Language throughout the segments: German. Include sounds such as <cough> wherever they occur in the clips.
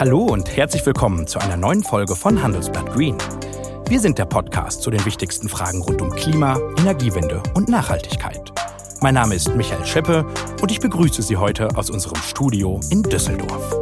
Hallo und herzlich willkommen zu einer neuen Folge von Handelsblatt Green. Wir sind der Podcast zu den wichtigsten Fragen rund um Klima, Energiewende und Nachhaltigkeit. Mein Name ist Michael Scheppe und ich begrüße Sie heute aus unserem Studio in Düsseldorf.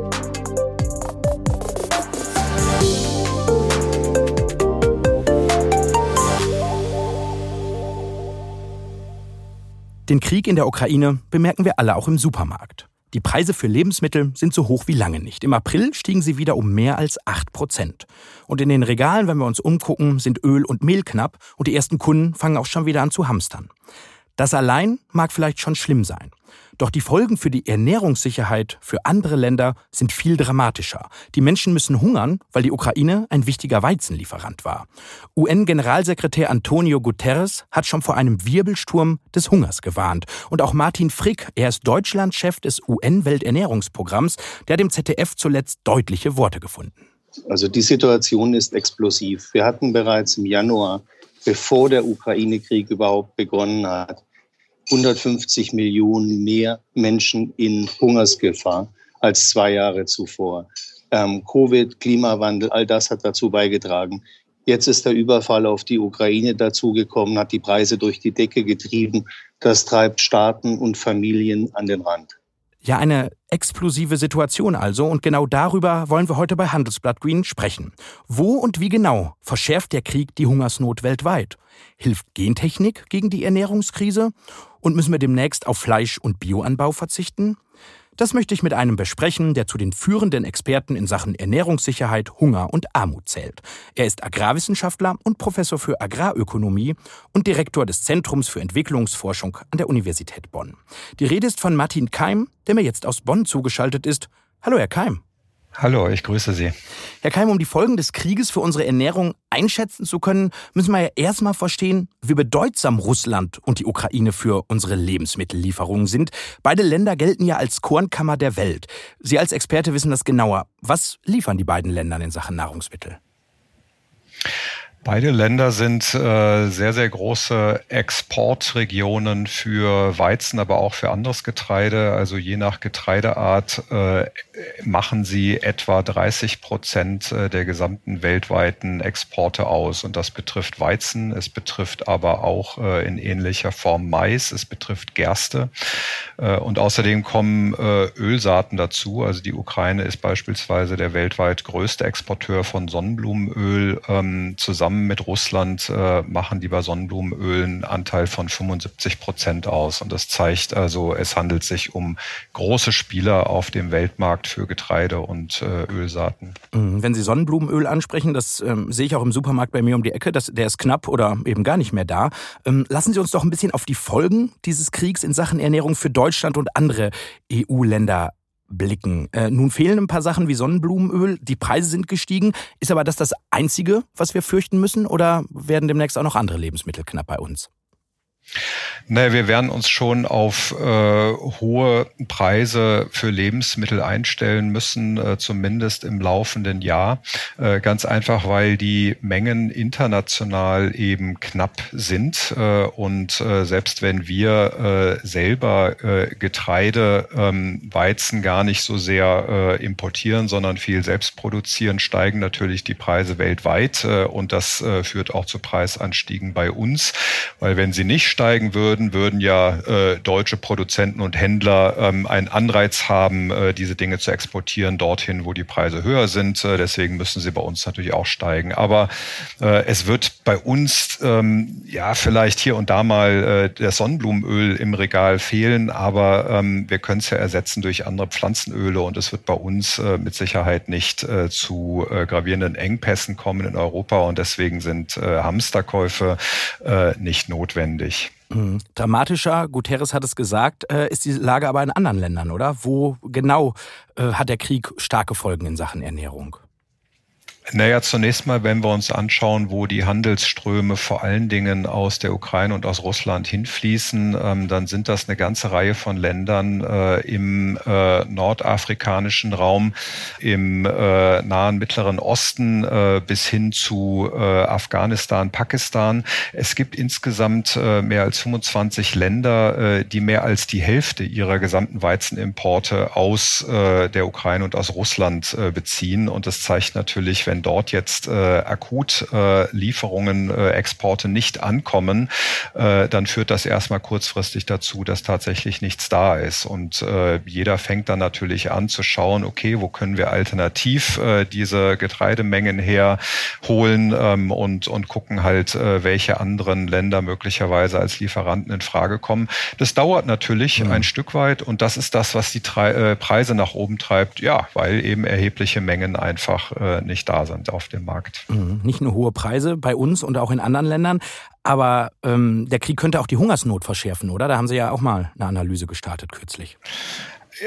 Den Krieg in der Ukraine bemerken wir alle auch im Supermarkt. Die Preise für Lebensmittel sind so hoch wie lange nicht. Im April stiegen sie wieder um mehr als 8 Prozent. Und in den Regalen, wenn wir uns umgucken, sind Öl und Mehl knapp und die ersten Kunden fangen auch schon wieder an zu hamstern. Das allein mag vielleicht schon schlimm sein. Doch die Folgen für die Ernährungssicherheit für andere Länder sind viel dramatischer. Die Menschen müssen hungern, weil die Ukraine ein wichtiger Weizenlieferant war. UN-Generalsekretär Antonio Guterres hat schon vor einem Wirbelsturm des Hungers gewarnt. Und auch Martin Frick, er ist Deutschlandchef des UN-Welternährungsprogramms, der dem ZDF zuletzt deutliche Worte gefunden. Also die Situation ist explosiv. Wir hatten bereits im Januar, bevor der Ukraine-Krieg überhaupt begonnen hat, 150 Millionen mehr Menschen in Hungersgefahr als zwei Jahre zuvor. Ähm, Covid, Klimawandel, all das hat dazu beigetragen. Jetzt ist der Überfall auf die Ukraine dazugekommen, hat die Preise durch die Decke getrieben. Das treibt Staaten und Familien an den Rand. Ja, eine explosive Situation also. Und genau darüber wollen wir heute bei Handelsblatt Green sprechen. Wo und wie genau verschärft der Krieg die Hungersnot weltweit? Hilft Gentechnik gegen die Ernährungskrise? Und müssen wir demnächst auf Fleisch- und Bioanbau verzichten? Das möchte ich mit einem besprechen, der zu den führenden Experten in Sachen Ernährungssicherheit, Hunger und Armut zählt. Er ist Agrarwissenschaftler und Professor für Agrarökonomie und Direktor des Zentrums für Entwicklungsforschung an der Universität Bonn. Die Rede ist von Martin Keim, der mir jetzt aus Bonn zugeschaltet ist. Hallo, Herr Keim. Hallo, ich grüße Sie. Herr Keim, um die Folgen des Krieges für unsere Ernährung einschätzen zu können, müssen wir ja erstmal verstehen, wie bedeutsam Russland und die Ukraine für unsere Lebensmittellieferungen sind. Beide Länder gelten ja als Kornkammer der Welt. Sie als Experte wissen das genauer. Was liefern die beiden Länder in Sachen Nahrungsmittel? Beide Länder sind äh, sehr, sehr große Exportregionen für Weizen, aber auch für anderes Getreide. Also je nach Getreideart äh, machen sie etwa 30 Prozent äh, der gesamten weltweiten Exporte aus. Und das betrifft Weizen, es betrifft aber auch äh, in ähnlicher Form Mais, es betrifft Gerste. Äh, und außerdem kommen äh, Ölsaaten dazu. Also die Ukraine ist beispielsweise der weltweit größte Exporteur von Sonnenblumenöl ähm, zusammen zusammen mit Russland äh, machen die bei Sonnenblumenöl einen Anteil von 75 Prozent aus. Und das zeigt also, es handelt sich um große Spieler auf dem Weltmarkt für Getreide und äh, Ölsaaten. Mhm. Wenn Sie Sonnenblumenöl ansprechen, das ähm, sehe ich auch im Supermarkt bei mir um die Ecke, das, der ist knapp oder eben gar nicht mehr da. Ähm, lassen Sie uns doch ein bisschen auf die Folgen dieses Kriegs in Sachen Ernährung für Deutschland und andere EU-Länder blicken. Äh, nun fehlen ein paar Sachen wie Sonnenblumenöl, die Preise sind gestiegen. Ist aber das das Einzige, was wir fürchten müssen oder werden demnächst auch noch andere Lebensmittel knapp bei uns? Naja, wir werden uns schon auf äh, hohe Preise für Lebensmittel einstellen müssen, äh, zumindest im laufenden Jahr. Äh, ganz einfach, weil die Mengen international eben knapp sind. Äh, und äh, selbst wenn wir äh, selber Getreide, ähm, Weizen gar nicht so sehr importieren, sondern viel selbst produzieren, steigen natürlich die Preise weltweit. Und das führt auch zu Preisanstiegen bei uns. Weil wenn sie nicht steigen würden, würden ja äh, deutsche Produzenten und Händler ähm, einen Anreiz haben, äh, diese Dinge zu exportieren dorthin, wo die Preise höher sind. Äh, deswegen müssen sie bei uns natürlich auch steigen. Aber äh, es wird bei uns ähm, ja vielleicht hier und da mal äh, das Sonnenblumenöl im Regal fehlen, aber ähm, wir können es ja ersetzen durch andere Pflanzenöle und es wird bei uns äh, mit Sicherheit nicht äh, zu äh, gravierenden Engpässen kommen in Europa und deswegen sind äh, Hamsterkäufe äh, nicht notwendig. Dramatischer, Guterres hat es gesagt, äh, ist die Lage aber in anderen Ländern, oder? Wo genau äh, hat der Krieg starke Folgen in Sachen Ernährung? Naja, zunächst mal, wenn wir uns anschauen, wo die Handelsströme vor allen Dingen aus der Ukraine und aus Russland hinfließen, ähm, dann sind das eine ganze Reihe von Ländern äh, im äh, nordafrikanischen Raum, im äh, nahen Mittleren Osten äh, bis hin zu äh, Afghanistan, Pakistan. Es gibt insgesamt äh, mehr als 25 Länder, die mehr als die Hälfte ihrer gesamten Weizenimporte aus der Ukraine und aus Russland beziehen. Und das zeigt natürlich, wenn wenn dort jetzt äh, akut äh, Lieferungen, äh, Exporte nicht ankommen, äh, dann führt das erstmal kurzfristig dazu, dass tatsächlich nichts da ist. Und äh, jeder fängt dann natürlich an zu schauen, okay, wo können wir alternativ äh, diese Getreidemengen herholen ähm, und, und gucken halt, äh, welche anderen Länder möglicherweise als Lieferanten in Frage kommen. Das dauert natürlich mhm. ein Stück weit und das ist das, was die äh, Preise nach oben treibt, ja, weil eben erhebliche Mengen einfach äh, nicht da sind auf dem Markt. Mhm. Nicht nur hohe Preise bei uns und auch in anderen Ländern, aber ähm, der Krieg könnte auch die Hungersnot verschärfen, oder? Da haben Sie ja auch mal eine Analyse gestartet kürzlich.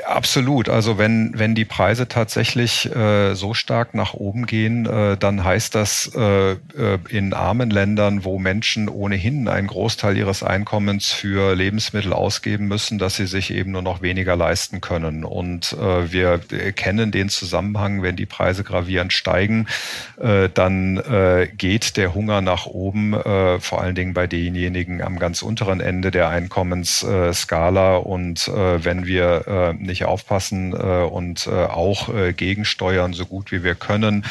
Absolut. Also wenn, wenn die Preise tatsächlich äh, so stark nach oben gehen, äh, dann heißt das äh, äh, in armen Ländern, wo Menschen ohnehin einen Großteil ihres Einkommens für Lebensmittel ausgeben müssen, dass sie sich eben nur noch weniger leisten können. Und äh, wir kennen den Zusammenhang, wenn die Preise gravierend steigen, äh, dann äh, geht der Hunger nach oben, äh, vor allen Dingen bei denjenigen am ganz unteren Ende der Einkommensskala. Und äh, wenn wir äh, nicht aufpassen äh, und äh, auch äh, gegensteuern, so gut wie wir können,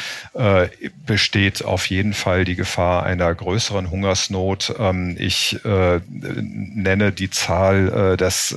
besteht auf jeden Fall die Gefahr einer größeren Hungersnot. Ähm, ich nenne die Zahl, dass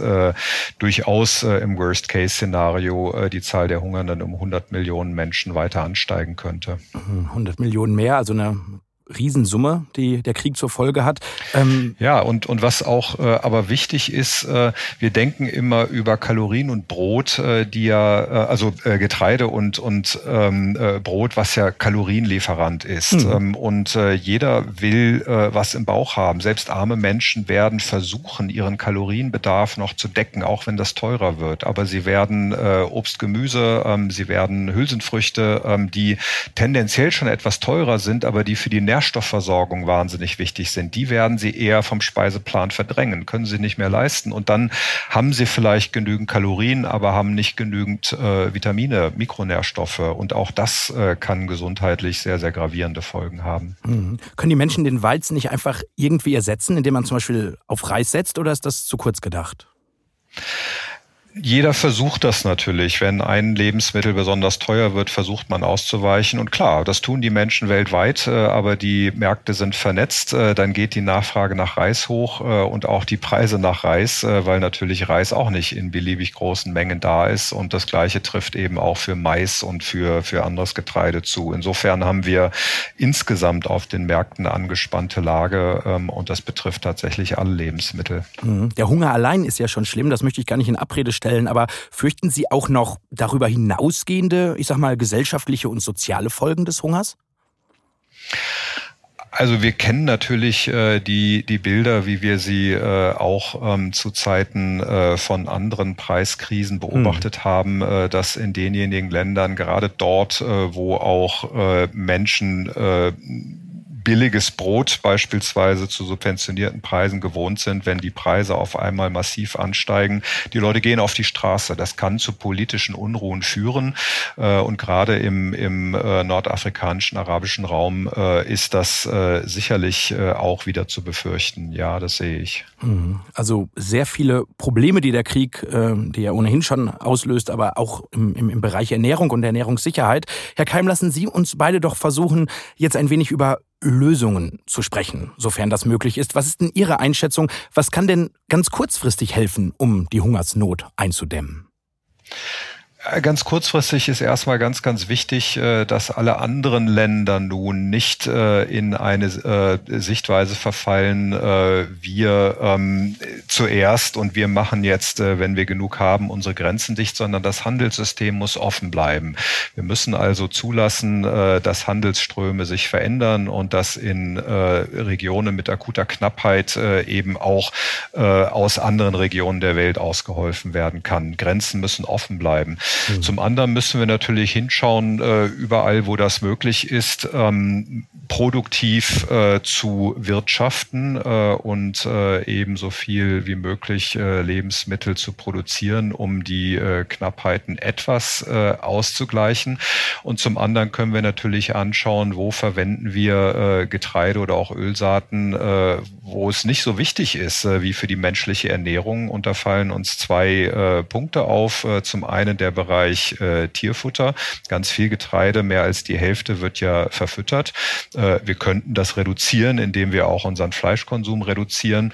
durchaus im Worst-Case-Szenario die Zahl der Hungernden um 100 Millionen Menschen weiter ansteigen könnte. 100 Millionen mehr, also eine Riesensumme, die der Krieg zur Folge hat. Ähm ja, und, und was auch äh, aber wichtig ist, äh, wir denken immer über Kalorien und Brot, äh, die ja, äh, also äh, Getreide und, und ähm, äh, Brot, was ja Kalorienlieferant ist. Mhm. Ähm, und jeder will was im Bauch haben. Selbst arme Menschen werden versuchen, ihren Kalorienbedarf noch zu decken, auch wenn das teurer wird. Aber sie werden Obst, Gemüse, ähm, sie werden Hülsenfrüchte, ähm, die tendenziell schon etwas teurer sind, aber die für die Nährstoffversorgung wahnsinnig wichtig sind, die werden sie eher vom Speiseplan verdrängen, können sie nicht mehr leisten. Und dann haben sie vielleicht genügend Kalorien, aber haben nicht genügend äh, Vitamine, Mikronährstoffe. Und auch das äh, kann gesundheitlich sehr, sehr gravierende Folgen haben. Mhm. Können die Menschen den Weizen nicht einfach irgendwie ersetzen, indem man zum Beispiel auf Reis setzt, oder ist das zu kurz gedacht? Jeder versucht das natürlich. Wenn ein Lebensmittel besonders teuer wird, versucht man auszuweichen. Und klar, das tun die Menschen weltweit, äh, aber die Märkte sind vernetzt. Äh, dann geht die Nachfrage nach Reis hoch äh, und auch die Preise nach Reis, weil natürlich Reis auch nicht in beliebig großen Mengen da ist. Und das Gleiche trifft eben auch für Mais und für, für anderes Getreide zu. Insofern haben wir insgesamt auf den Märkten eine angespannte Lage ähm, und das betrifft tatsächlich alle Lebensmittel. Mhm. Der Hunger allein ist ja schon schlimm. Das möchte ich gar nicht in Abrede stellen stellen. Aber fürchten Sie auch noch darüber hinausgehende, ich sag mal, gesellschaftliche und soziale Folgen des Hungers? Also wir kennen natürlich äh, die, die Bilder, wie wir sie äh, auch ähm, zu Zeiten äh, von anderen Preiskrisen beobachtet hm. haben, äh, dass in denjenigen Ländern, gerade dort, äh, wo auch äh, Menschen äh, billiges Brot beispielsweise zu subventionierten Preisen gewohnt sind, wenn die Preise auf einmal massiv ansteigen. Die Leute gehen auf die Straße. Das kann zu politischen Unruhen führen. Äh, und gerade im, im äh, nordafrikanischen, arabischen Raum äh, ist das sicherlich auch wieder zu befürchten. Ja, das sehe ich. Mhm. Also sehr viele Probleme, die der Krieg, die ja ohnehin schon auslöst, aber auch im, im, im Bereich Ernährung und Ernährungssicherheit. Herr Keim, lassen Sie uns beide doch versuchen, jetzt ein wenig über Lösungen zu sprechen, sofern das möglich ist. Was ist denn Ihre Einschätzung? Was kann denn ganz kurzfristig helfen, um die Hungersnot einzudämmen? Äh, ganz kurzfristig ist erstmal ganz, ganz wichtig, äh, dass alle anderen Länder nun nicht äh, in eine Sichtweise verfallen, wir ähm, zuerst und wir machen jetzt, wenn wir genug haben, unsere Grenzen dicht, sondern das Handelssystem muss offen bleiben. Wir müssen also zulassen, dass Handelsströme sich verändern und dass in Regionen mit akuter Knappheit eben auch aus anderen Regionen der Welt ausgeholfen werden kann. Grenzen müssen offen bleiben. Zum anderen müssen wir natürlich hinschauen, äh, überall, wo das möglich ist, ähm, produktiv äh, zu wirtschaften äh, und äh, ebenso viel wie möglich äh, Lebensmittel zu produzieren, um die äh, Knappheiten etwas äh, auszugleichen. Und zum anderen können wir natürlich anschauen, wo verwenden wir Getreide oder auch Ölsaaten, wo es nicht so wichtig ist wie für die menschliche Ernährung. Und da fallen uns zwei Punkte auf. Zum einen der Bereich Tierfutter. Ganz viel Getreide, mehr als die Hälfte wird ja verfüttert. Äh, wir könnten das reduzieren, indem wir auch unseren Fleischkonsum reduzieren.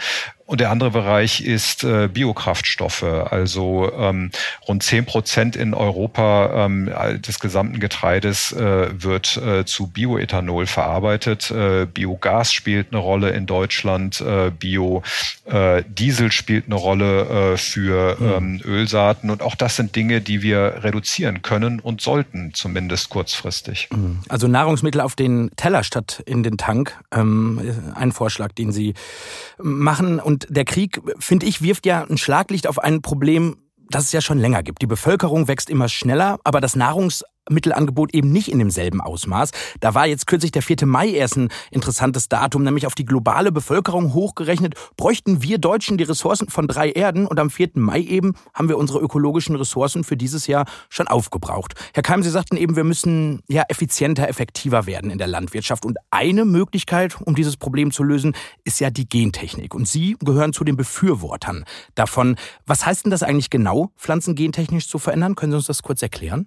Und der andere Bereich ist äh, Biokraftstoffe. Also ähm, rund zehn Prozent in Europa ähm, des gesamten Getreides äh, wird äh, zu Bioethanol verarbeitet. Äh, Biogas spielt eine Rolle in Deutschland. Äh, Biodiesel äh, spielt eine Rolle äh, für hm. ähm, Ölsaaten. Und auch das sind Dinge, die wir reduzieren können und sollten, zumindest kurzfristig. Hm. Also Nahrungsmittel auf den Teller statt in den Tank. Ähm, ein Vorschlag, den Sie machen. Und und der Krieg, finde ich, wirft ja ein Schlaglicht auf ein Problem, das es ja schon länger gibt. Die Bevölkerung wächst immer schneller, aber das Nahrungs Mittelangebot eben nicht in demselben Ausmaß. Da war jetzt kürzlich der 4. Mai erst ein interessantes Datum, nämlich auf die globale Bevölkerung hochgerechnet, bräuchten wir Deutschen die Ressourcen von drei Erden und am 4. Mai eben haben wir unsere ökologischen Ressourcen für dieses Jahr schon aufgebraucht. Herr Keim, Sie sagten eben, wir müssen ja effizienter, effektiver werden in der Landwirtschaft und eine Möglichkeit, um dieses Problem zu lösen, ist ja die Gentechnik und Sie gehören zu den Befürwortern davon. Was heißt denn das eigentlich genau, Pflanzen gentechnisch zu verändern? Können Sie uns das kurz erklären?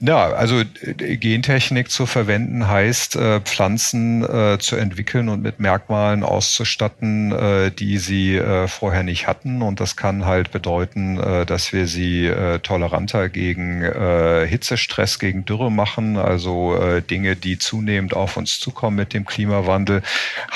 Ja, also äh, Gentechnik zu verwenden heißt, äh, Pflanzen äh, zu entwickeln und mit Merkmalen auszustatten, die sie vorher nicht hatten. Und das kann halt bedeuten, dass wir sie toleranter gegen Hitzestress, gegen Dürre machen, also Dinge, die zunehmend auf uns zukommen mit dem Klimawandel.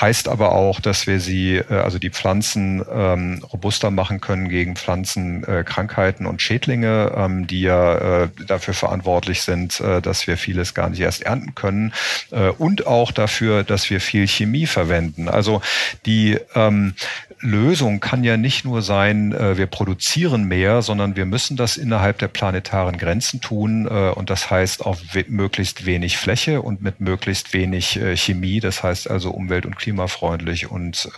Heißt aber auch, dass wir sie, also die Pflanzen ähm, robuster machen können gegen Pflanzenkrankheiten und Schädlinge, ähm, die ja dafür verantwortlich verantwortlich sind, äh, dass wir vieles gar nicht erst ernten können äh, und auch dafür, dass wir viel Chemie verwenden. Also die ähm, Lösung kann ja nicht nur sein, äh, wir produzieren mehr, sondern wir müssen das innerhalb der planetaren Grenzen tun. und das heißt auf möglichst wenig Fläche und mit möglichst wenig Chemie. Das heißt also umwelt- und klimafreundlich. Und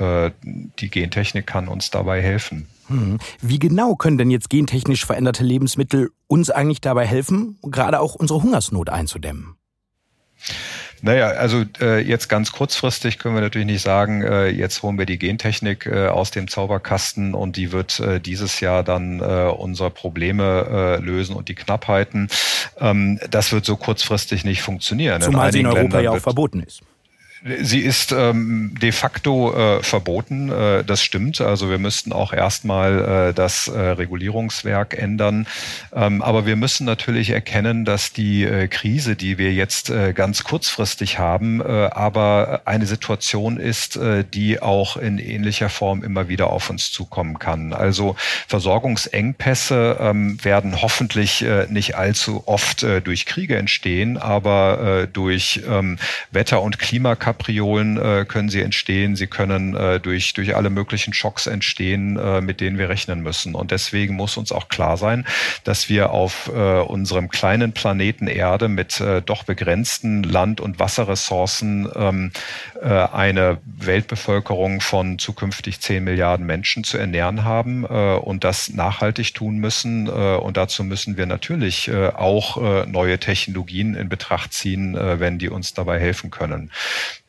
die Gentechnik kann uns dabei helfen. Hm. Wie genau können denn jetzt gentechnisch veränderte Lebensmittel uns eigentlich dabei helfen, gerade auch unsere Hungersnot einzudämmen? Naja, also äh, jetzt ganz kurzfristig können wir natürlich nicht sagen, äh, jetzt holen wir die Gentechnik äh, aus dem Zauberkasten und die wird äh, dieses Jahr dann äh, unsere Probleme äh, lösen und die Knappheiten. Ähm, das wird so kurzfristig nicht funktionieren. Zumal in sie in Europa Ländern ja auch verboten ist. Sie ist ähm, de facto äh, verboten, äh, das stimmt. Also wir müssten auch erstmal äh, das äh, Regulierungswerk ändern. Ähm, aber wir müssen natürlich erkennen, dass die äh, Krise, die wir jetzt äh, ganz kurzfristig haben, aber eine Situation ist, die auch in ähnlicher Form immer wieder auf uns zukommen kann. Also Versorgungsengpässe ähm, werden hoffentlich nicht allzu oft durch Kriege entstehen, aber durch ähm, Wetter- und Klimakapazitäten Kapriolen äh, können sie entstehen, sie können äh, durch, durch alle möglichen Schocks entstehen, äh, mit denen wir rechnen müssen. Und deswegen muss uns auch klar sein, dass wir auf äh, unserem kleinen Planeten Erde mit äh, doch begrenzten Land- und Wasserressourcen ähm, äh, eine Weltbevölkerung von zukünftig 10 Milliarden Menschen zu ernähren haben und das nachhaltig tun müssen. Und dazu müssen wir natürlich auch neue Technologien in Betracht ziehen, wenn die uns dabei helfen können.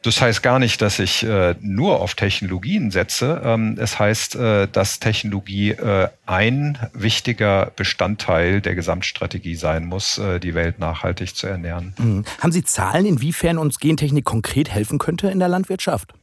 Das heißt gar nicht, dass ich äh, nur auf Technologien setze. Ähm, es heißt, äh, dass Technologie äh, ein wichtiger Bestandteil der Gesamtstrategie sein muss, äh, die Welt nachhaltig zu ernähren. Mhm. Haben Sie Zahlen, inwiefern uns Gentechnik konkret helfen könnte in der Landwirtschaft?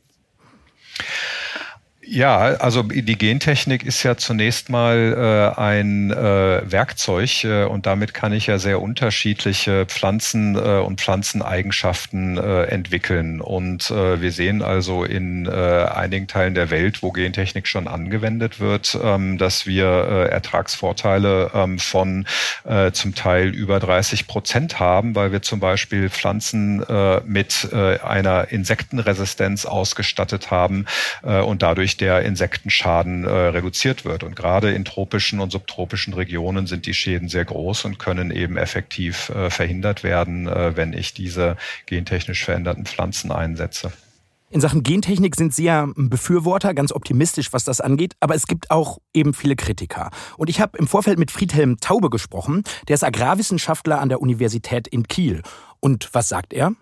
Ja, also die Gentechnik ist ja zunächst mal äh, ein äh, Werkzeug äh, und damit kann ich ja sehr unterschiedliche Pflanzen äh, und Pflanzeneigenschaften äh, entwickeln. Und äh, wir sehen also in äh, einigen Teilen der Welt, wo Gentechnik schon angewendet wird, ähm, dass wir äh, Ertragsvorteile ähm, von äh, zum Teil über 30 Prozent haben, weil wir zum Beispiel Pflanzen äh, mit äh, einer Insektenresistenz ausgestattet haben äh, und dadurch der Insektenschaden äh, reduziert wird. Und gerade in tropischen und subtropischen Regionen sind die Schäden sehr groß und können eben effektiv äh, verhindert werden, äh, wenn ich diese gentechnisch veränderten Pflanzen einsetze. In Sachen Gentechnik sind Sie ja ein Befürworter, ganz optimistisch, was das angeht, aber es gibt auch eben viele Kritiker. Und ich habe im Vorfeld mit Friedhelm Taube gesprochen, der ist Agrarwissenschaftler an der Universität in Kiel. Und was sagt er?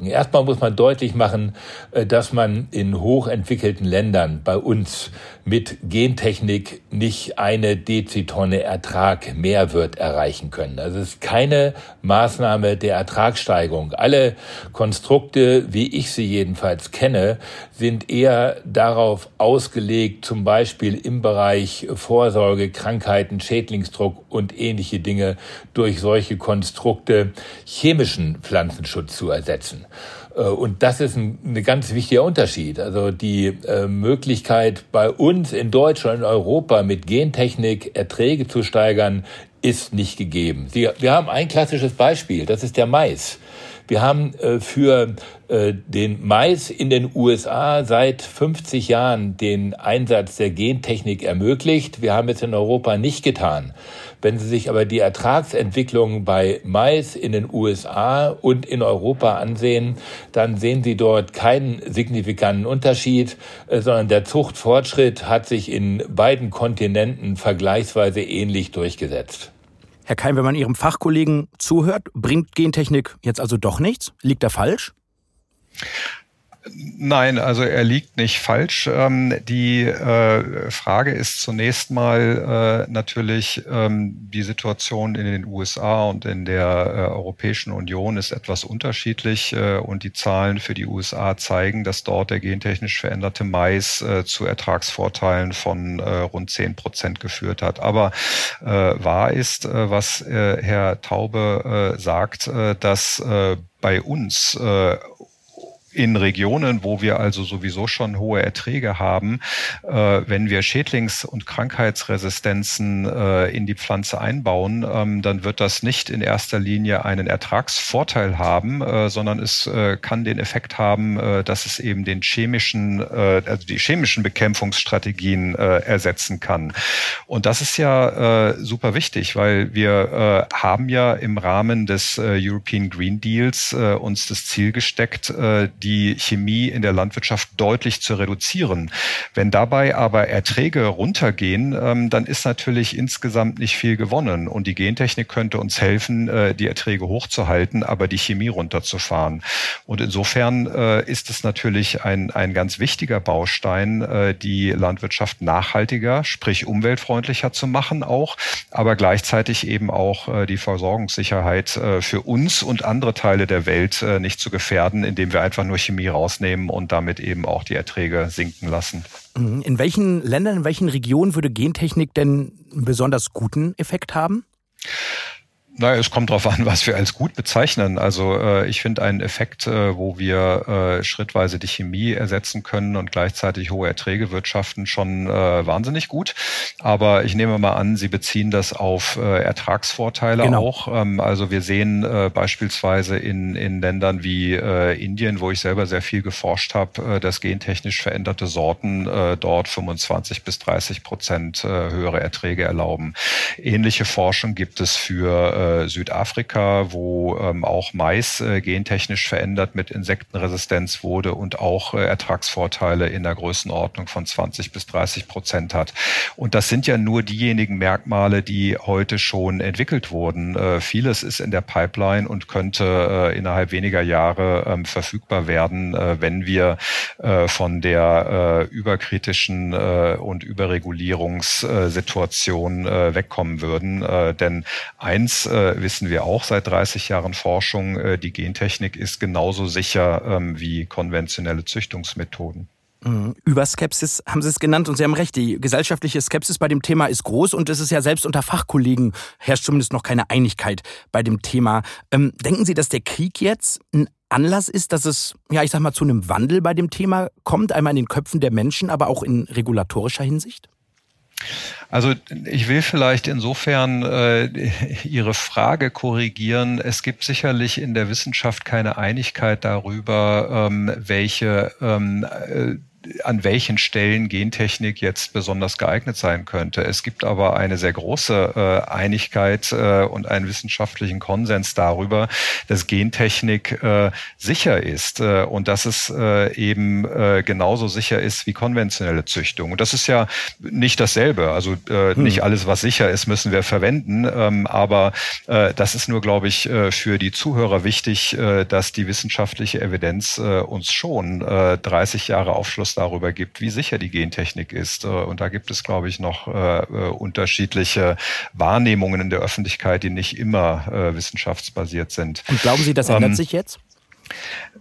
Erstmal muss man deutlich machen, äh, dass man in hochentwickelten Ländern bei uns mit Gentechnik nicht eine Dezitonne Ertrag Mehrwert erreichen können. Also es ist keine Maßnahme der Ertragssteigerung. Alle Konstrukte, wie ich sie jedenfalls kenne, sind eher darauf ausgelegt, zum Beispiel im Bereich Vorsorge, Krankheiten, Schädlingsdruck und ähnliche Dinge durch solche Konstrukte chemischen Pflanzenschutz zu ersetzen. Äh, und das ist ein, ein ganz wichtiger Unterschied. Also die äh, Möglichkeit bei uns in Deutschland, in Europa mit Gentechnik Erträge zu steigern, ist nicht gegeben. Wir haben ein klassisches Beispiel, das ist der Mais. Wir haben äh, für den Mais in den USA seit 50 Jahren den Einsatz der Gentechnik ermöglicht. Wir haben es in Europa nicht getan. Wenn Sie sich aber die Ertragsentwicklung bei Mais in den USA und in Europa ansehen, dann sehen Sie dort keinen signifikanten Unterschied, äh, sondern der Zuchtfortschritt hat sich in beiden Kontinenten vergleichsweise ähnlich durchgesetzt. Herr Keim, wenn man Ihrem Fachkollegen zuhört, bringt Gentechnik jetzt also doch nichts? Liegt er falsch? Nein, also er liegt nicht falsch. Ähm, die äh, Frage ist zunächst mal äh, natürlich, ähm, die Situation in den USA und in der äh, Europäischen Union ist etwas unterschiedlich und die Zahlen für die USA zeigen, dass dort der gentechnisch veränderte Mais zu Ertragsvorteilen von rund zehn Prozent geführt hat. Aber wahr ist, was Herr Taube sagt, dass bei uns in Regionen, wo wir also sowieso schon hohe Erträge haben, äh, wenn wir Schädlings- und Krankheitsresistenzen äh, in die Pflanze einbauen, ähm, dann wird das nicht in erster Linie einen Ertragsvorteil haben, äh, sondern es äh, kann den Effekt haben, äh, dass es eben den chemischen, äh, also die chemischen Bekämpfungsstrategien ersetzen kann. Und das ist ja super wichtig, weil wir haben ja im Rahmen des European Green Deals uns das Ziel gesteckt, die Chemie in der Landwirtschaft deutlich zu reduzieren. Wenn dabei aber Erträge runtergehen, ähm, dann ist natürlich insgesamt nicht viel gewonnen. Und die Gentechnik könnte uns helfen, äh, die Erträge hochzuhalten, aber die Chemie runterzufahren. Und insofern äh, ist es natürlich ein, ein ganz wichtiger Baustein, äh, die Landwirtschaft nachhaltiger, sprich umweltfreundlicher zu machen auch, aber gleichzeitig eben auch die Versorgungssicherheit für uns und andere Teile der Welt nicht zu gefährden, indem wir einfach nur Chemie rausnehmen und damit eben auch die Erträge sinken lassen. Mhm. In welchen Ländern, in welchen Regionen würde Gentechnik denn einen besonders guten Effekt haben? Naja, es kommt darauf an, <laughs> was wir als gut bezeichnen. Also äh, ich finde einen Effekt, äh, wo wir äh, schrittweise die Chemie ersetzen können und gleichzeitig hohe Erträge wirtschaften, schon äh, wahnsinnig gut. Aber ich nehme mal an, Sie beziehen das auf äh, Ertragsvorteile genau. auch. Ähm, also wir sehen äh, beispielsweise in, in Ländern wie äh, Indien, wo ich selber sehr viel geforscht habe, äh, dass gentechnisch veränderte Sorten äh, dort 25 bis 30 Prozent äh, höhere Erträge erlauben. Ähnliche Forschung gibt es für Südafrika, wo ähm, auch Mais äh, gentechnisch verändert mit Insektenresistenz wurde und auch äh, Ertragsvorteile in der Größenordnung von 20 bis 30 Prozent hat. Und das sind ja nur diejenigen Merkmale, die heute schon entwickelt wurden. Äh, vieles ist in der Pipeline und könnte äh, innerhalb weniger Jahre ähm, verfügbar werden, äh, wenn wir von der überkritischen und Überregulierungssituation wegkommen würden. Denn eins äh, wissen wir auch seit 30 Jahren Forschung, äh, die Gentechnik ist genauso sicher ähm, wie konventionelle Züchtungsmethoden. Mhm. Überskepsis haben Sie es genannt und Sie haben recht, die gesellschaftliche Skepsis bei dem Thema ist groß und es ist ja selbst unter Fachkollegen herrscht zumindest noch keine Einigkeit bei dem Thema. Ähm, denken Sie, dass der Krieg jetzt ein Anlass ist, dass es, ja, ich sag mal, zu einem Wandel bei dem Thema kommt, einmal in den Köpfen der Menschen, aber auch in regulatorischer Hinsicht? Also ich will vielleicht insofern äh, Ihre Frage korrigieren. Es gibt sicherlich in der Wissenschaft keine Einigkeit darüber, ähm, welche ähm, äh, an welchen Stellen Gentechnik jetzt besonders geeignet sein könnte. Es gibt aber eine sehr große äh, Einigkeit äh, und einen wissenschaftlichen Konsens darüber, dass Gentechnik äh, sicher ist äh, und dass es äh, eben äh, genauso sicher ist wie konventionelle Züchtung. Und das ist ja nicht dasselbe. Also hm. nicht alles, was sicher ist, müssen wir verwenden. Ähm, aber das ist nur, glaube ich, für die Zuhörer wichtig, dass die wissenschaftliche Evidenz uns schon 30 Jahre Aufschluss darüber gibt, wie sicher die Gentechnik ist. Äh, und da gibt es, glaube ich, noch äh, äh, unterschiedliche Wahrnehmungen in der Öffentlichkeit, die nicht immer wissenschaftsbasiert sind. Und glauben Sie, das ändert ähm, sich jetzt?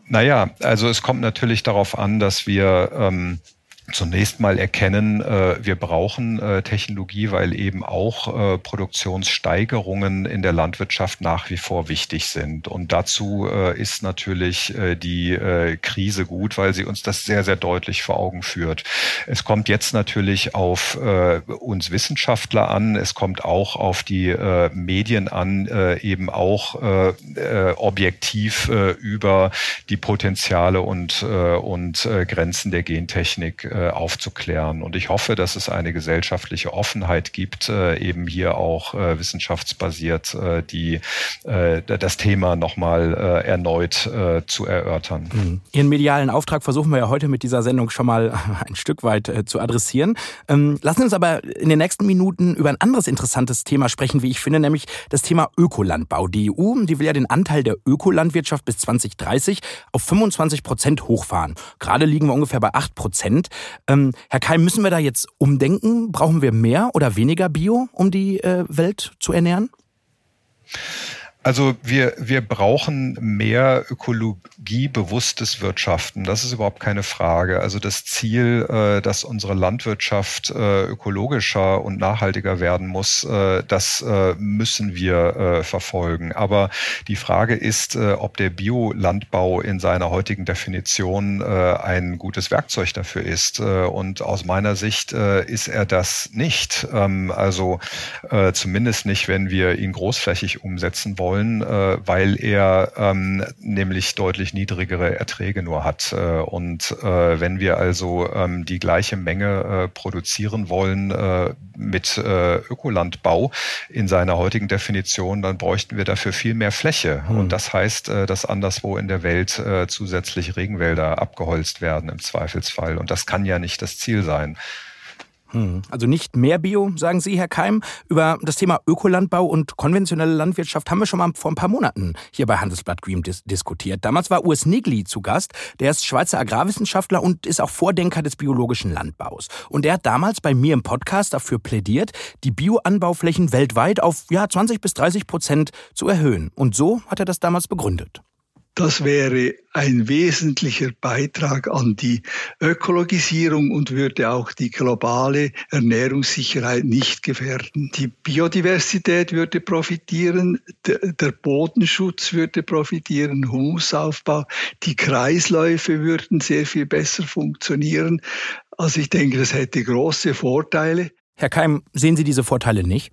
Naja, also es kommt natürlich darauf an, dass wir ähm, zunächst mal erkennen, äh, wir brauchen äh, Technologie, weil eben auch äh, Produktionssteigerungen in der Landwirtschaft nach wie vor wichtig sind. Und dazu ist natürlich die Krise gut, weil sie uns das sehr, sehr deutlich vor Augen führt. Es kommt jetzt natürlich auf uns Wissenschaftler an, es kommt auch auf die Medien an, eben auch objektiv über die Potenziale und, und Grenzen der Gentechnik äh, aufzuklären. Und ich hoffe, dass es eine gesellschaftliche Offenheit gibt, äh, eben hier auch äh, wissenschaftsbasiert die, das Thema nochmal erneut zu erörtern. Mhm. Ihren medialen Auftrag versuchen wir ja heute mit dieser Sendung schon mal <laughs> ein Stück weit zu adressieren. Ähm, lassen Sie uns aber in den nächsten Minuten über ein anderes interessantes Thema sprechen, wie ich finde, nämlich das Thema Ökolandbau. Die EU, die will ja den Anteil der Ökolandwirtschaft bis 2030 auf 25 Prozent hochfahren. Gerade liegen wir ungefähr bei 8 Prozent. Ähm, Herr Keim, müssen wir da jetzt umdenken? Brauchen wir mehr oder weniger Bio, um die äh, Welt zu ernähren? Also wir, wir brauchen mehr ökologiebewusstes Wirtschaften. Das ist überhaupt keine Frage. Also das Ziel, äh, dass unsere Landwirtschaft äh, ökologischer und nachhaltiger werden muss, äh, das müssen wir verfolgen. Aber die Frage ist, ob der Biolandbau in seiner heutigen Definition ein gutes Werkzeug dafür ist. und aus meiner Sicht ist er das nicht. Ähm, also zumindest nicht, wenn wir ihn großflächig umsetzen wollen wollen, äh, weil er ähm, nämlich deutlich niedrigere Erträge nur hat. Äh, und äh, wenn wir also ähm, die gleiche Menge äh, produzieren wollen äh, mit äh, Ökolandbau in seiner heutigen Definition, dann bräuchten wir dafür viel mehr Fläche. Hm. Und das heißt, äh, dass anderswo in der Welt äh, zusätzlich Regenwälder abgeholzt werden im Zweifelsfall. Und das kann ja nicht das Ziel sein. Also nicht mehr Bio, sagen Sie, Herr Keim. Über das Thema Ökolandbau und konventionelle Landwirtschaft haben wir schon mal vor ein paar Monaten hier bei Handelsblatt Green dis diskutiert. Damals war Urs Nigli zu Gast. Der ist Schweizer Agrarwissenschaftler und ist auch Vordenker des biologischen Landbaus. Und er hat damals bei mir im Podcast dafür plädiert, die Bioanbauflächen weltweit auf ja, 20 bis 30 Prozent zu erhöhen. Und so hat er das damals begründet. Das wäre ein wesentlicher Beitrag an die Ökologisierung und würde auch die globale Ernährungssicherheit nicht gefährden. Die Biodiversität würde profitieren, der Bodenschutz würde profitieren, Humusaufbau, die Kreisläufe würden sehr viel besser funktionieren. Also ich denke, das hätte große Vorteile. Herr Keim, sehen Sie diese Vorteile nicht?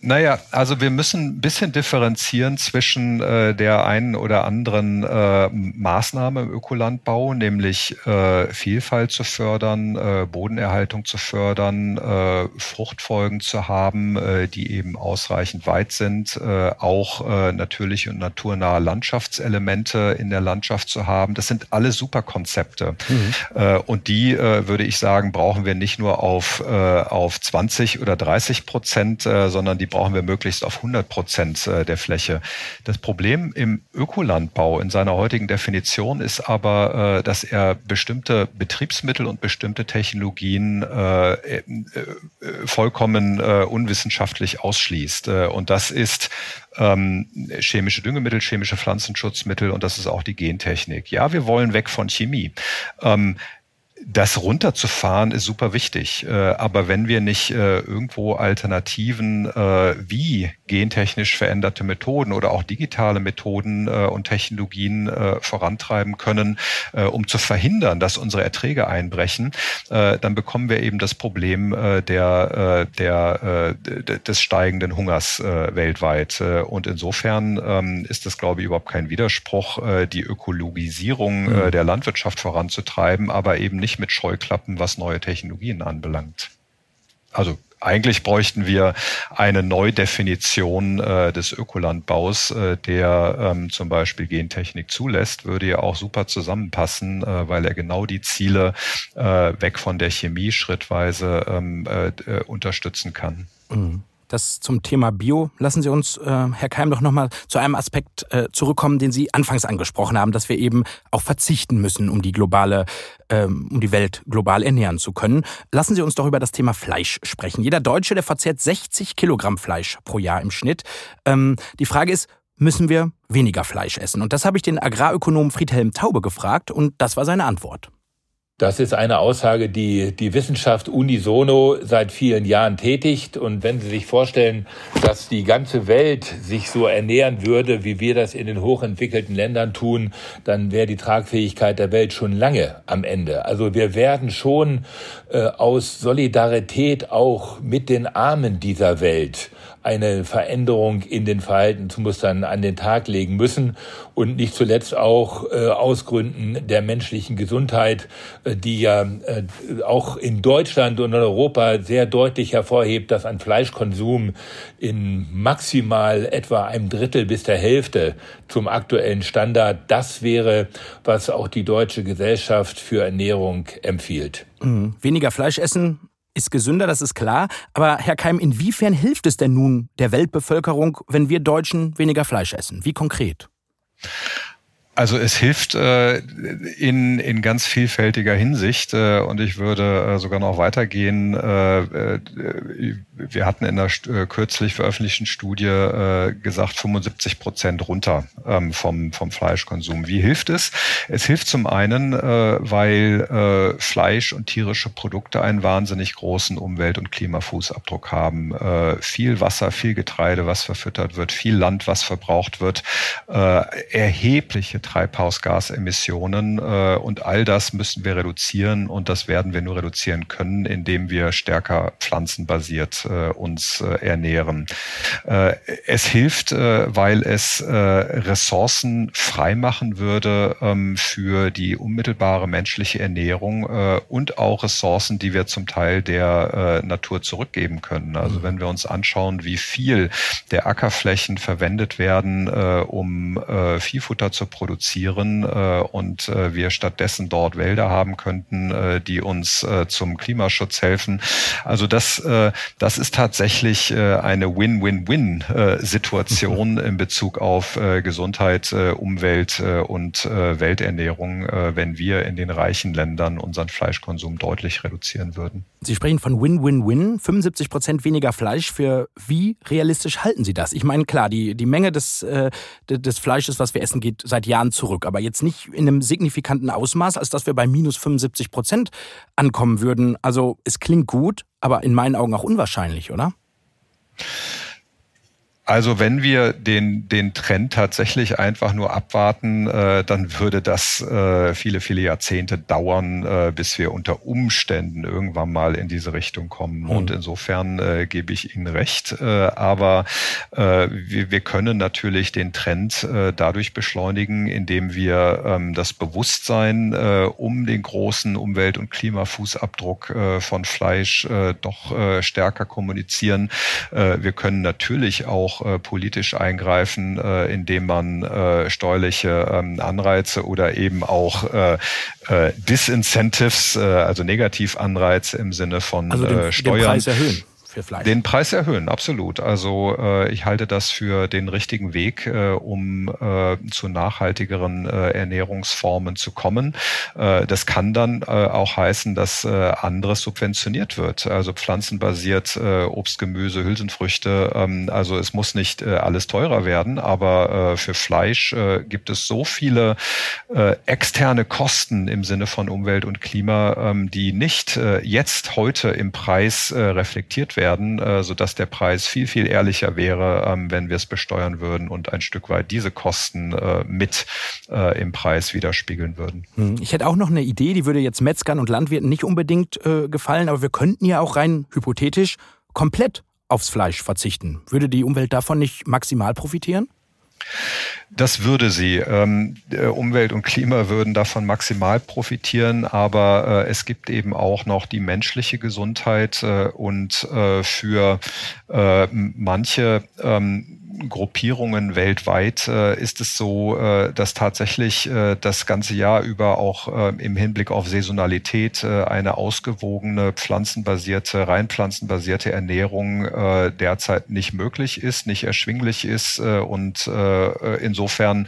Naja, also wir müssen ein bisschen differenzieren zwischen äh, der einen oder anderen äh, Maßnahme im Ökolandbau, nämlich äh, Vielfalt zu fördern, äh, Bodenerhaltung zu fördern, äh, Fruchtfolgen zu haben, äh, die eben ausreichend weit sind, äh, auch äh, natürliche und naturnahe Landschaftselemente in der Landschaft zu haben. Das sind alle super Konzepte. Mhm. Äh, und die, äh, würde ich sagen, brauchen wir nicht nur auf, äh, auf 20 oder 30 Prozent, äh, sondern die brauchen wir möglichst auf 100 Prozent äh, der Fläche. Das Problem im Ökolandbau in seiner heutigen Definition ist aber, äh, dass er bestimmte Betriebsmittel und bestimmte Technologien äh, vollkommen unwissenschaftlich ausschließt. Und das ist ähm, chemische Düngemittel, chemische Pflanzenschutzmittel und das ist auch die Gentechnik. Ja, wir wollen weg von Chemie. Das runterzufahren ist super wichtig. Äh, aber wenn wir nicht äh, irgendwo Alternativen äh, wie gentechnisch veränderte Methoden oder auch digitale Methoden und Technologien vorantreiben können, um zu verhindern, dass unsere Erträge einbrechen, dann bekommen wir eben das Problem der, der, des steigenden Hungers weltweit. Und insofern ähm, ist das, glaube ich, überhaupt kein Widerspruch, die Ökologisierung mhm. der Landwirtschaft voranzutreiben, aber eben nicht mit Scheuklappen, was neue Technologien anbelangt. Also eigentlich bräuchten wir eine Neudefinition äh, des Ökolandbaus, äh, der ähm, zum Beispiel Gentechnik zulässt, würde ja auch super zusammenpassen, äh, weil er genau die Ziele äh, weg von der Chemie schrittweise ähm, äh, äh, unterstützen kann. Mhm. Das zum Thema Bio. Lassen Sie uns, äh, Herr Keim, doch nochmal zu einem Aspekt äh, zurückkommen, den Sie anfangs angesprochen haben, dass wir eben auch verzichten müssen, um die globale, ähm, um die Welt global ernähren zu können. Lassen Sie uns doch über das Thema Fleisch sprechen. Jeder Deutsche, der verzehrt 60 Kilogramm Fleisch pro Jahr im Schnitt. Ähm, die Frage ist, müssen wir weniger Fleisch essen? Und das habe ich den Agrarökonom Friedhelm Taube gefragt und das war seine Antwort. Das ist eine Aussage, die die Wissenschaft unisono seit vielen Jahren tätigt. Und wenn Sie sich vorstellen, dass die ganze Welt sich so ernähren würde, wie wir das in den hochentwickelten Ländern tun, dann wäre die Tragfähigkeit der Welt schon lange am Ende. Also wir werden schon äh, aus Solidarität auch mit den Armen dieser Welt eine Veränderung in den Verhaltensmustern an den Tag legen müssen und nicht zuletzt auch äh, aus Gründen der menschlichen Gesundheit, äh, die ja äh, auch in Deutschland und in Europa sehr deutlich hervorhebt, dass ein Fleischkonsum in maximal etwa einem Drittel bis der Hälfte zum aktuellen Standard das wäre, was auch die deutsche Gesellschaft für Ernährung empfiehlt. Mhm. Weniger Fleisch essen ist gesünder, das ist klar. Aber Herr Keim, inwiefern hilft es denn nun der Weltbevölkerung, wenn wir Deutschen weniger Fleisch essen? Wie konkret? Also es hilft äh, in, in ganz vielfältiger Hinsicht äh, und ich würde äh, sogar noch weitergehen. Äh, äh, wir hatten in der äh, kürzlich veröffentlichten Studie gesagt 75 Prozent runter ähm, vom, vom Fleischkonsum. Wie hilft es? Es hilft zum einen, weil Fleisch und tierische Produkte einen wahnsinnig großen Umwelt- und Klimafußabdruck haben. Viel Wasser, viel Getreide, was verfüttert wird, viel Land, was verbraucht wird, erhebliche Treibhausgasemissionen äh, und all das müssen wir reduzieren und das werden wir nur reduzieren können, indem wir stärker pflanzenbasiert äh, uns äh, ernähren. Äh, es hilft, weil es Ressourcen freimachen würde ähm, für die unmittelbare menschliche Ernährung und auch Ressourcen, die wir zum Teil der Natur zurückgeben können. Also mhm. wenn wir uns anschauen, wie viel der Ackerflächen verwendet werden, um Viehfutter zu produzieren, produzieren äh, und äh, wir stattdessen dort Wälder haben könnten, äh, die uns zum Klimaschutz helfen. Also das, das ist tatsächlich eine Win-Win-Win-Situation mhm. in Bezug auf Gesundheit, Umwelt und äh, Welternährung, äh, wenn wir in den reichen Ländern unseren Fleischkonsum deutlich reduzieren würden. Sie sprechen von Win-Win-Win, 75 Prozent weniger Fleisch. Für wie realistisch halten Sie das? Ich meine, klar, die, die Menge des, äh, des Fleisches, was wir essen, geht seit Jahren zurück, aber jetzt nicht in einem signifikanten Ausmaß, als dass wir bei minus 75 Prozent ankommen würden. Also es klingt gut, aber in meinen Augen auch unwahrscheinlich, oder? Also wenn wir den, den Trend tatsächlich einfach nur abwarten, äh, dann würde das äh, viele, viele Jahrzehnte dauern, äh, bis wir unter Umständen irgendwann mal in diese Richtung kommen. Mhm. Und insofern äh, gebe ich Ihnen recht. Äh, aber äh, wir, wir können natürlich den Trend äh, dadurch beschleunigen, indem wir ähm, das Bewusstsein äh, um den großen Umwelt- und Klimafußabdruck äh, von Fleisch äh, doch äh, stärker kommunizieren. Äh, wir können natürlich auch äh, politisch eingreifen, äh, indem man äh, steuerliche ähm, Anreize oder eben auch äh, äh, Disincentives, äh, also Negativanreize im Sinne von also den, äh, Steuern. Den Preis erhöhen für Fleisch. Den Preis erhöhen, absolut. Also äh, ich halte das für den richtigen Weg, äh, um äh, zu nachhaltigeren äh, Ernährungsformen zu kommen. Äh, das kann dann äh, auch heißen, dass äh, anderes subventioniert wird. Also pflanzenbasiert äh, Obst, Gemüse, Hülsenfrüchte. Ähm, also es muss nicht äh, alles teurer werden, aber äh, für Fleisch äh, gibt es so viele äh, externe Kosten im Sinne von Umwelt und Klima, ähm, die nicht äh, jetzt heute im Preis äh, reflektiert werden, äh, sodass der Preis viel, viel ehrlicher wäre, ähm, wenn wir es besteuern würden und ein Stück weit diese Kosten äh, mit äh, im Preis widerspiegeln würden. Hm, ich hätte auch noch eine Idee, die würde jetzt Metzgern und Landwirten nicht unbedingt äh, gefallen, aber wir könnten ja auch rein hypothetisch komplett aufs Fleisch verzichten. Würde die Umwelt davon nicht maximal profitieren? Das würde sie. Ähm, Umwelt und Klima würden davon maximal profitieren, aber äh, es gibt eben auch noch die menschliche Gesundheit äh, und äh, für äh, manche ähm, Gruppierungen weltweit äh, ist es so, äh, dass tatsächlich äh, das ganze Jahr über auch äh, im Hinblick auf Saisonalität äh, eine ausgewogene pflanzenbasierte, rein pflanzenbasierte Ernährung äh, derzeit nicht möglich ist, nicht erschwinglich ist und insofern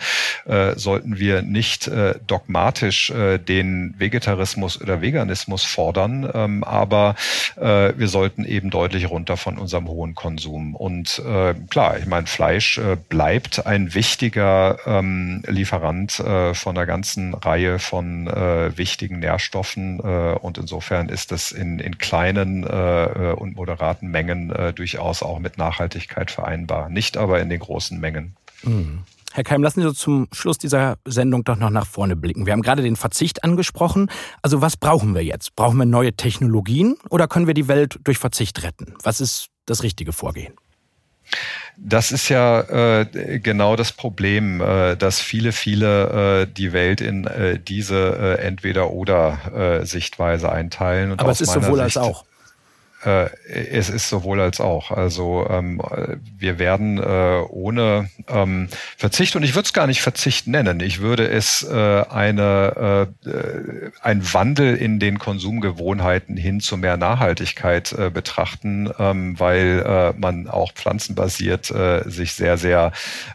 sollten wir nicht dogmatisch den Vegetarismus oder Veganismus fordern, ähm, aber wir sollten eben deutlich runter von unserem hohen Konsum. Und klar, ich meine Fleisch äh, bleibt ein wichtiger ähm, Lieferant äh, von einer ganzen Reihe von äh, wichtigen Nährstoffen äh, und insofern ist es in, in kleinen äh, und moderaten Mengen äh, durchaus auch mit Nachhaltigkeit vereinbar, nicht aber in den großen Mengen. Mhm. Herr Keim, lassen Sie uns zum Schluss dieser Sendung doch noch nach vorne blicken. Wir haben gerade den Verzicht angesprochen. Also was brauchen wir jetzt? Brauchen wir neue Technologien oder können wir die Welt durch Verzicht retten? Was ist das richtige Vorgehen? Das ist ja äh, genau das Problem, äh, dass viele, viele äh, die Welt in äh, diese äh, Entweder-Oder-Sichtweise äh, einteilen. Und Aber es ist sowohl Sicht, als auch. Äh, es ist sowohl als auch. Also ähm, wir werden äh, ohne ähm, Verzicht, und ich würde es gar nicht Verzicht nennen, ich würde es äh, eine, äh, ein Wandel in den Konsumgewohnheiten hin zu mehr Nachhaltigkeit äh, betrachten, ähm, weil äh, man auch pflanzenbasiert äh, sich sehr, sehr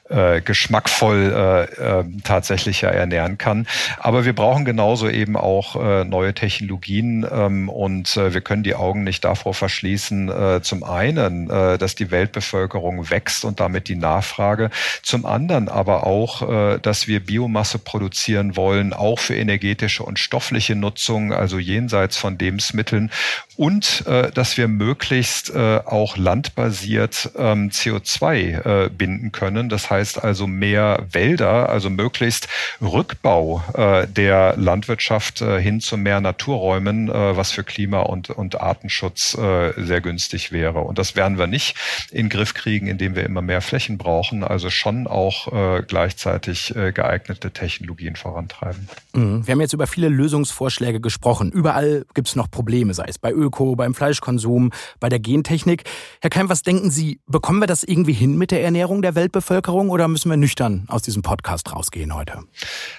äh, geschmackvoll äh, äh, tatsächlich ja ernähren kann. Aber wir brauchen genauso eben auch äh, neue Technologien ähm, und äh, wir können die Augen nicht davor verschließen, äh, zum einen, äh, dass die Weltbevölkerung wächst und damit die Nachfrage, zum anderen aber auch, äh, dass wir Biomasse produzieren wollen, auch für energetische und stoffliche Nutzung, also jenseits von Lebensmitteln und äh, dass wir möglichst äh, auch landbasiert ähm, CO2 äh, binden können. Das heißt also mehr Wälder, also möglichst Rückbau der Landwirtschaft hin zu mehr Naturräumen, was für Klima und, und Artenschutz äh, sehr günstig wäre. Und das werden wir nicht in den Griff kriegen, indem wir immer mehr Flächen brauchen, also schon auch äh, gleichzeitig äh, geeignete Technologien vorantreiben. Mhm. Wir haben jetzt über viele Lösungsvorschläge gesprochen. Überall gibt es noch Probleme, sei es bei Öko, beim Fleischkonsum, bei der Gentechnik. Herr Keim, was denken Sie, bekommen wir das irgendwie hin mit der Ernährung der Weltbevölkerung oder müssen wir nüchtern aus diesem Podcast rausgehen heute?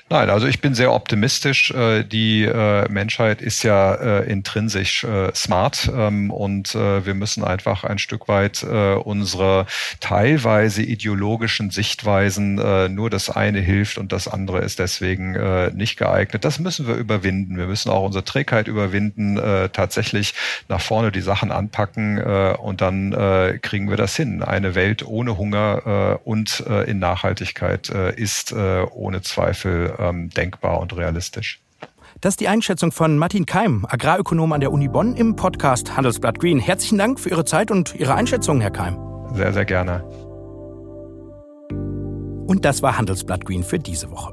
Nein, also ich bin sehr optimistisch. Die Menschheit ist ja intrinsisch smart ähm, und wir müssen einfach ein Stück weit unsere teilweise ideologischen Sichtweisen, nur das eine hilft und das andere ist deswegen nicht geeignet. Das müssen wir überwinden. Wir müssen auch unsere Trägheit überwinden, tatsächlich nach vorne die Sachen anpacken und dann kriegen wir das hin. Eine Welt ohne Hunger und in Nachhaltigkeit ist ohne Zweifel ähm, denkbar und realistisch. Das ist die Einschätzung von Martin Keim, Agrarökonom an der Uni Bonn im Podcast Handelsblatt Green. Herzlichen Dank für Ihre Zeit und Ihre Einschätzung, Herr Keim. Sehr, sehr gerne. Und das war Handelsblatt Green für diese Woche.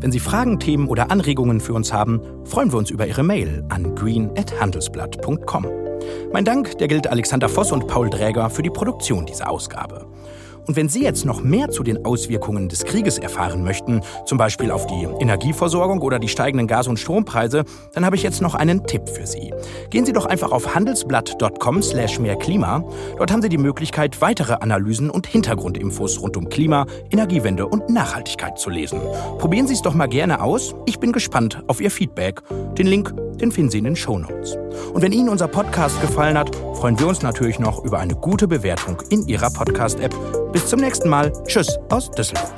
Wenn Sie Fragen, Themen oder Anregungen für uns haben, freuen wir uns über Ihre Mail an green.handelsblatt.com. Mein Dank, der gilt Alexander Voss und Paul Dräger für die Produktion dieser Ausgabe. Und wenn Sie jetzt noch mehr zu den Auswirkungen des Krieges erfahren möchten, zum Beispiel auf die Energieversorgung oder die steigenden Gas- und Strompreise, dann habe ich jetzt noch einen Tipp für Sie. Gehen Sie doch einfach auf handelsblatt.com slash mehrklima. Dort haben Sie die Möglichkeit, weitere Analysen und Hintergrundinfos rund um Klima, Energiewende und Nachhaltigkeit zu lesen. Probieren Sie es doch mal gerne aus. Ich bin gespannt auf Ihr Feedback. Den Link Den finden Sie in den Show Notes. Und wenn Ihnen unser Podcast gefallen hat, freuen wir uns natürlich noch über eine gute Bewertung in Ihrer Podcast-App. Bis zum nächsten Mal. Tschüss aus Düsseldorf.